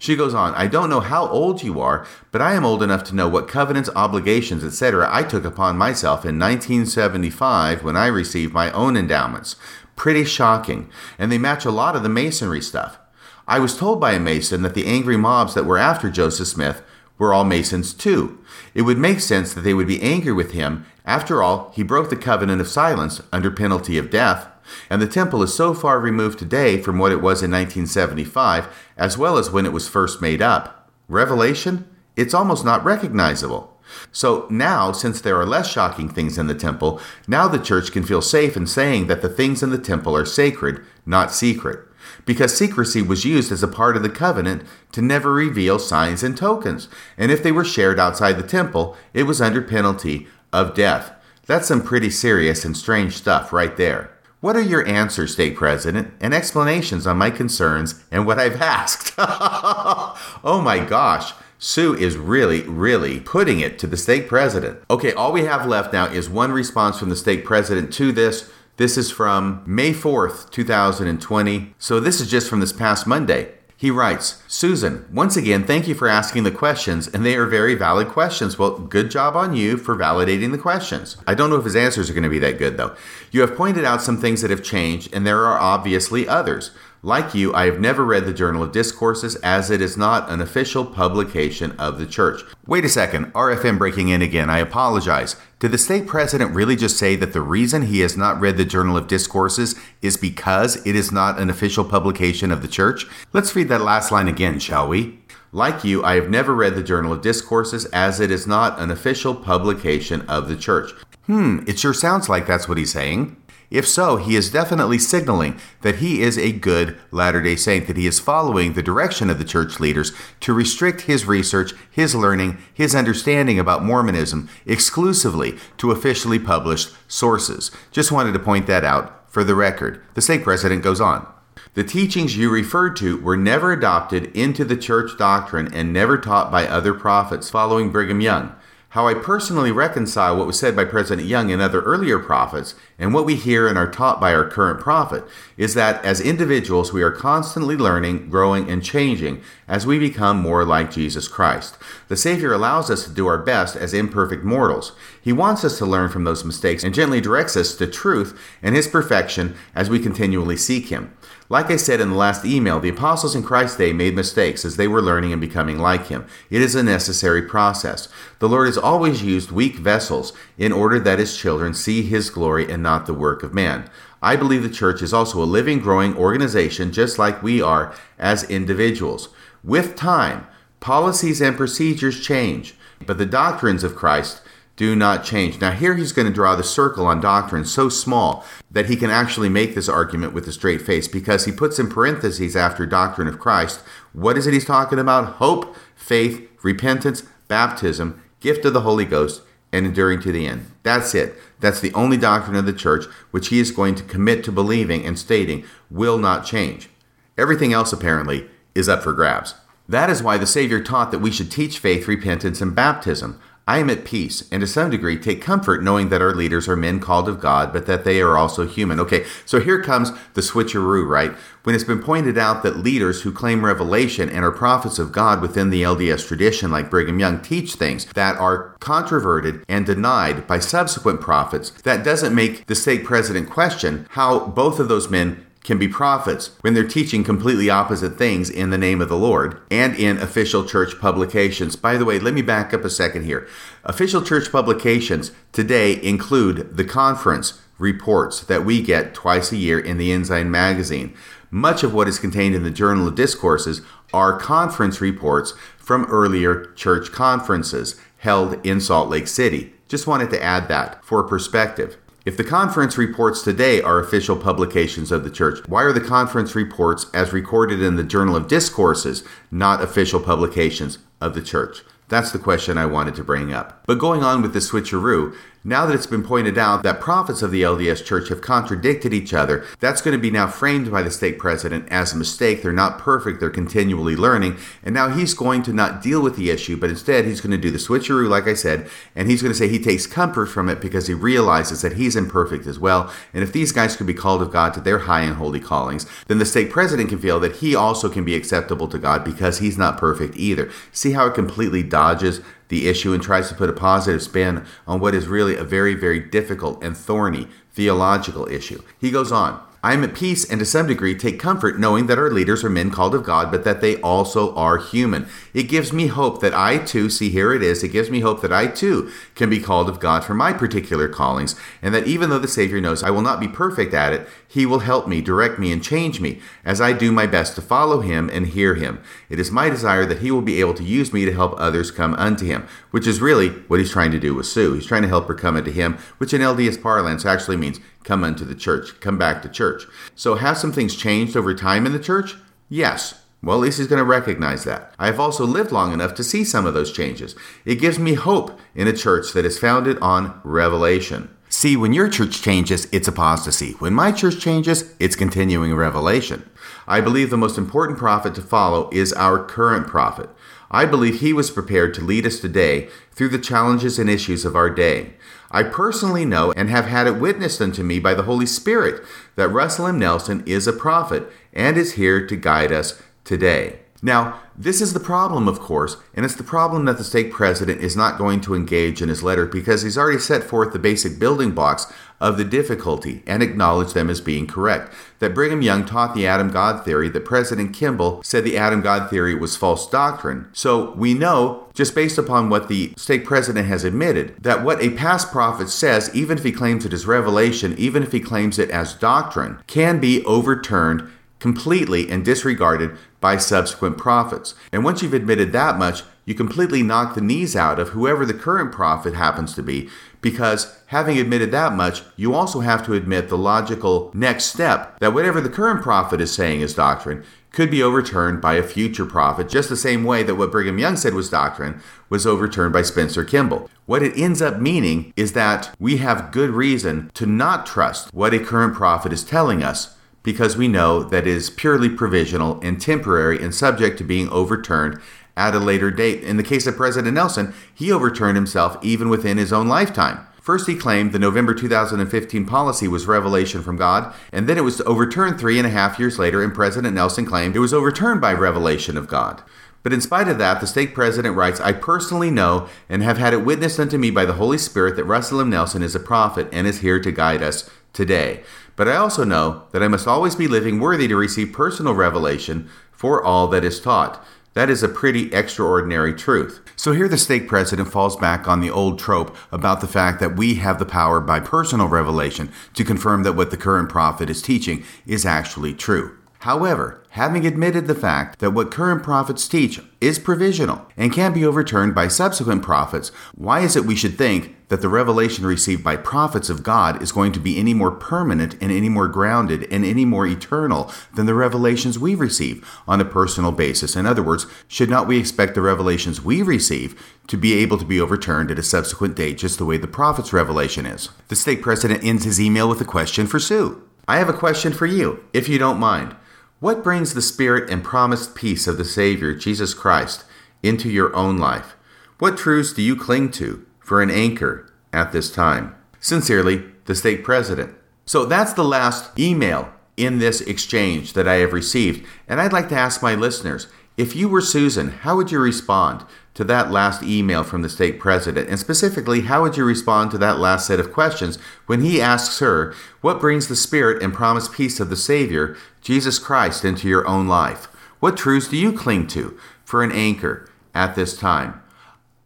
She goes on, I don't know how old you are, but I am old enough to know what covenants, obligations, etc. I took upon myself in 1975 when I received my own endowments. Pretty shocking, and they match a lot of the Masonry stuff. I was told by a Mason that the angry mobs that were after Joseph Smith were all Masons too. It would make sense that they would be angry with him. After all, he broke the covenant of silence under penalty of death. And the temple is so far removed today from what it was in 1975, as well as when it was first made up. Revelation? It's almost not recognizable. So now, since there are less shocking things in the temple, now the church can feel safe in saying that the things in the temple are sacred, not secret. Because secrecy was used as a part of the covenant to never reveal signs and tokens, and if they were shared outside the temple, it was under penalty of death. That's some pretty serious and strange stuff right there. What are your answers, Stake President, and explanations on my concerns and what I've asked? oh my gosh. Sue is really, really putting it to the Stake president. Okay, all we have left now is one response from the Stake president to this. This is from May 4th, 2020. So this is just from this past Monday. He writes, Susan, once again, thank you for asking the questions, and they are very valid questions. Well, good job on you for validating the questions. I don't know if his answers are going to be that good, though. You have pointed out some things that have changed, and there are obviously others. Like you, I have never read the Journal of Discourses as it is not an official publication of the church. Wait a second, RFM breaking in again. I apologize. Did the stake president really just say that the reason he has not read the Journal of Discourses is because it is not an official publication of the church? Let's read that last line again, shall we? Like you, I have never read the Journal of Discourses as it is not an official publication of the church. Hmm, it sure sounds like that's what he's saying. If so, he is definitely signaling that he is a good Latter day Saint, that he is following the direction of the church leaders to restrict his research, his learning, his understanding about Mormonism exclusively to officially published sources. Just wanted to point that out for the record. The stake president goes on. The teachings you referred to were never adopted into the church doctrine and never taught by other prophets following Brigham Young. How I personally reconcile what was said by President Young and other earlier prophets and what we hear and are taught by our current prophet is that as individuals we are constantly learning, growing, and changing as we become more like Jesus Christ. The Savior allows us to do our best as imperfect mortals. He wants us to learn from those mistakes and gently directs us to truth and His perfection as we continually seek Him. Like I said in the last email, the apostles in Christ's day made mistakes as they were learning and becoming like him. It is a necessary process. The Lord has always used weak vessels in order that his children see his glory and not the work of man. I believe the church is also a living, growing organization just like we are as individuals. With time, policies and procedures change, but the doctrines of Christ do not change. Now, here he's going to draw the circle on doctrine so small that he can actually make this argument with a straight face because he puts in parentheses after doctrine of Christ. What is it he's talking about? Hope, faith, repentance, baptism, gift of the Holy Ghost, and enduring to the end. That's it. That's the only doctrine of the church which he is going to commit to believing and stating will not change. Everything else, apparently, is up for grabs. That is why the Savior taught that we should teach faith, repentance, and baptism. I am at peace, and to some degree take comfort knowing that our leaders are men called of God, but that they are also human. Okay, so here comes the switcheroo, right? When it's been pointed out that leaders who claim revelation and are prophets of God within the LDS tradition, like Brigham Young, teach things that are controverted and denied by subsequent prophets, that doesn't make the stake president question how both of those men can be prophets when they're teaching completely opposite things in the name of the Lord and in official church publications. By the way, let me back up a second here. Official church publications today include the conference reports that we get twice a year in the Ensign magazine. Much of what is contained in the Journal of Discourses are conference reports from earlier church conferences held in Salt Lake City. Just wanted to add that for perspective. If the conference reports today are official publications of the church, why are the conference reports as recorded in the Journal of Discourses not official publications of the church? That's the question I wanted to bring up. But going on with the switcheroo, now that it's been pointed out that prophets of the LDS Church have contradicted each other, that's going to be now framed by the stake president as a mistake. They're not perfect, they're continually learning. And now he's going to not deal with the issue, but instead he's going to do the switcheroo, like I said, and he's going to say he takes comfort from it because he realizes that he's imperfect as well. And if these guys could be called of God to their high and holy callings, then the stake president can feel that he also can be acceptable to God because he's not perfect either. See how it completely dodges the issue and tries to put a positive spin on what is really a very, very difficult and thorny theological issue. He goes on. I am at peace and to some degree take comfort knowing that our leaders are men called of God, but that they also are human. It gives me hope that I too, see here it is, it gives me hope that I too can be called of God for my particular callings, and that even though the Savior knows I will not be perfect at it, He will help me, direct me, and change me as I do my best to follow Him and hear Him. It is my desire that He will be able to use me to help others come unto Him, which is really what He's trying to do with Sue. He's trying to help her come unto Him, which in LDS parlance actually means come unto the church, come back to church. So, have some things changed over time in the church? Yes. Well, at least he's going to recognize that. I have also lived long enough to see some of those changes. It gives me hope in a church that is founded on revelation. See, when your church changes, it's apostasy. When my church changes, it's continuing revelation. I believe the most important prophet to follow is our current prophet. I believe he was prepared to lead us today through the challenges and issues of our day. I personally know and have had it witnessed unto me by the Holy Spirit that Russell M. Nelson is a prophet and is here to guide us today. Now, this is the problem, of course, and it's the problem that the stake president is not going to engage in his letter because he's already set forth the basic building blocks of the difficulty and acknowledge them as being correct. That Brigham Young taught the Adam God theory, that President Kimball said the Adam God theory was false doctrine. So we know, just based upon what the stake president has admitted, that what a past prophet says, even if he claims it as revelation, even if he claims it as doctrine, can be overturned completely and disregarded by subsequent prophets. And once you've admitted that much, you completely knock the knees out of whoever the current prophet happens to be, because having admitted that much, you also have to admit the logical next step that whatever the current prophet is saying is doctrine could be overturned by a future prophet, just the same way that what Brigham Young said was doctrine was overturned by Spencer Kimball. What it ends up meaning is that we have good reason to not trust what a current prophet is telling us because we know that it is purely provisional and temporary and subject to being overturned at a later date. In the case of President Nelson, he overturned himself even within his own lifetime. First, he claimed the November 2015 policy was revelation from God, and then it was overturned three and a half years later, and President Nelson claimed it was overturned by revelation of God. But in spite of that, the stake president writes, I personally know and have had it witnessed unto me by the Holy Spirit that Russell M. Nelson is a prophet and is here to guide us today. But I also know that I must always be living worthy to receive personal revelation for all that is taught. That is a pretty extraordinary truth. So here the stake president falls back on the old trope about the fact that we have the power by personal revelation to confirm that what the current prophet is teaching is actually true. However, having admitted the fact that what current prophets teach is provisional and can be overturned by subsequent prophets, why is it we should think that the revelation received by prophets of God is going to be any more permanent and any more grounded and any more eternal than the revelations we receive on a personal basis? In other words, should not we expect the revelations we receive to be able to be overturned at a subsequent date, just the way the prophet's revelation is? The stake president ends his email with a question for Sue. I have a question for you, if you don't mind. What brings the Spirit and promised peace of the Savior, Jesus Christ, into your own life? What truths do you cling to for an anchor at this time? Sincerely, the Stake President. So that's the last email in this exchange that I have received. And I'd like to ask my listeners if you were Susan, how would you respond to that last email from the stake president? And specifically, how would you respond to that last set of questions when he asks her, What brings the Spirit and promised peace of the Savior, Jesus Christ, into your own life? What truths do you cling to for an anchor at this time?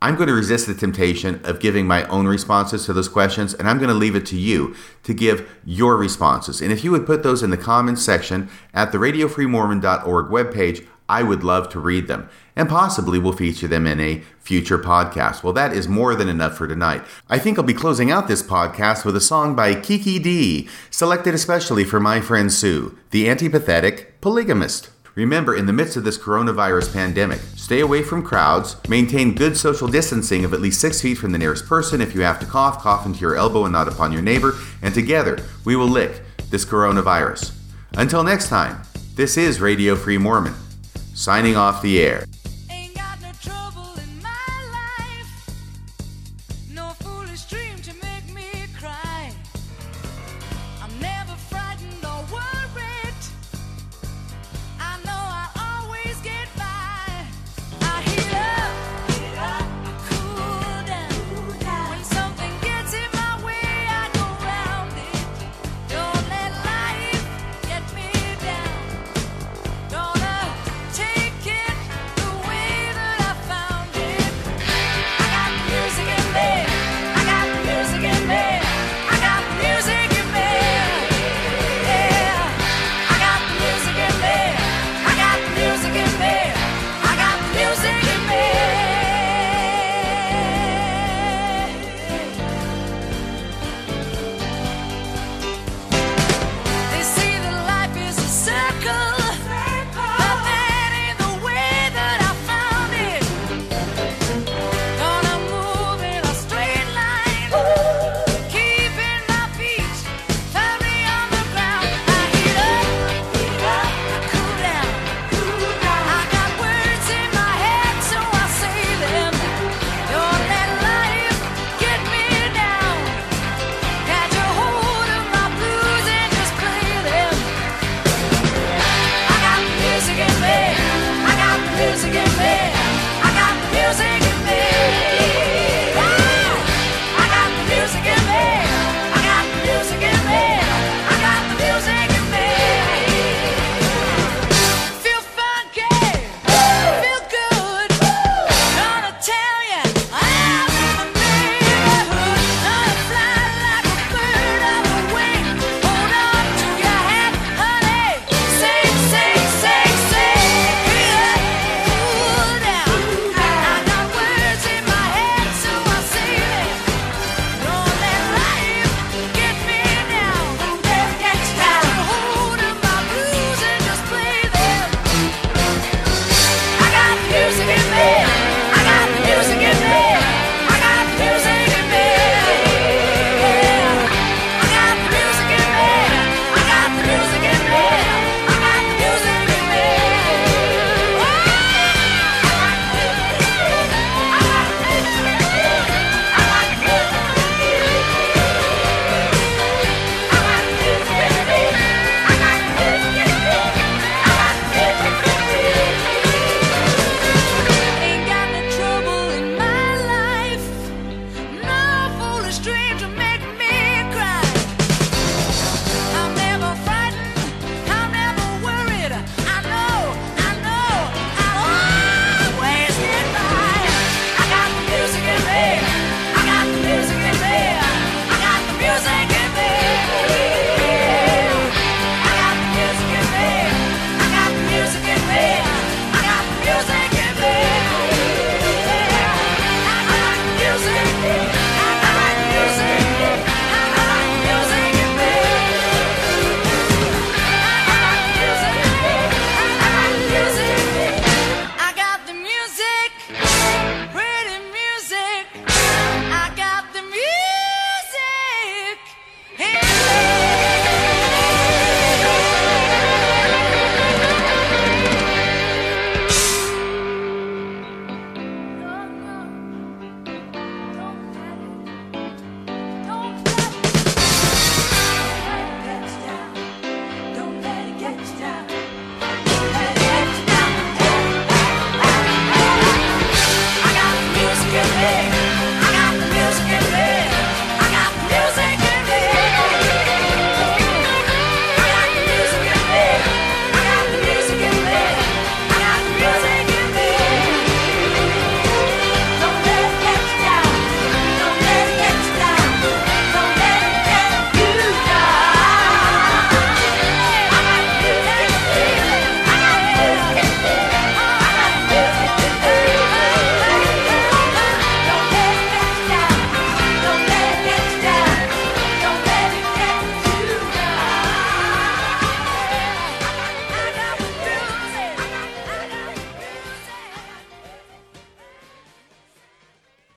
I'm going to resist the temptation of giving my own responses to those questions, and I'm going to leave it to you to give your responses. And if you would put those in the comments section at the radiofreemormon.org webpage, I would love to read them, and possibly we'll feature them in a future podcast. Well, that is more than enough for tonight. I think I'll be closing out this podcast with a song by Kiki Dee, selected especially for my friend Sue, the antipathetic polygamist. Remember, in the midst of this coronavirus pandemic, stay away from crowds, maintain good social distancing of at least six feet from the nearest person. If you have to cough, cough into your elbow and not upon your neighbor, and together we will lick this coronavirus. Until next time, this is Radio Free Mormon, signing off the air.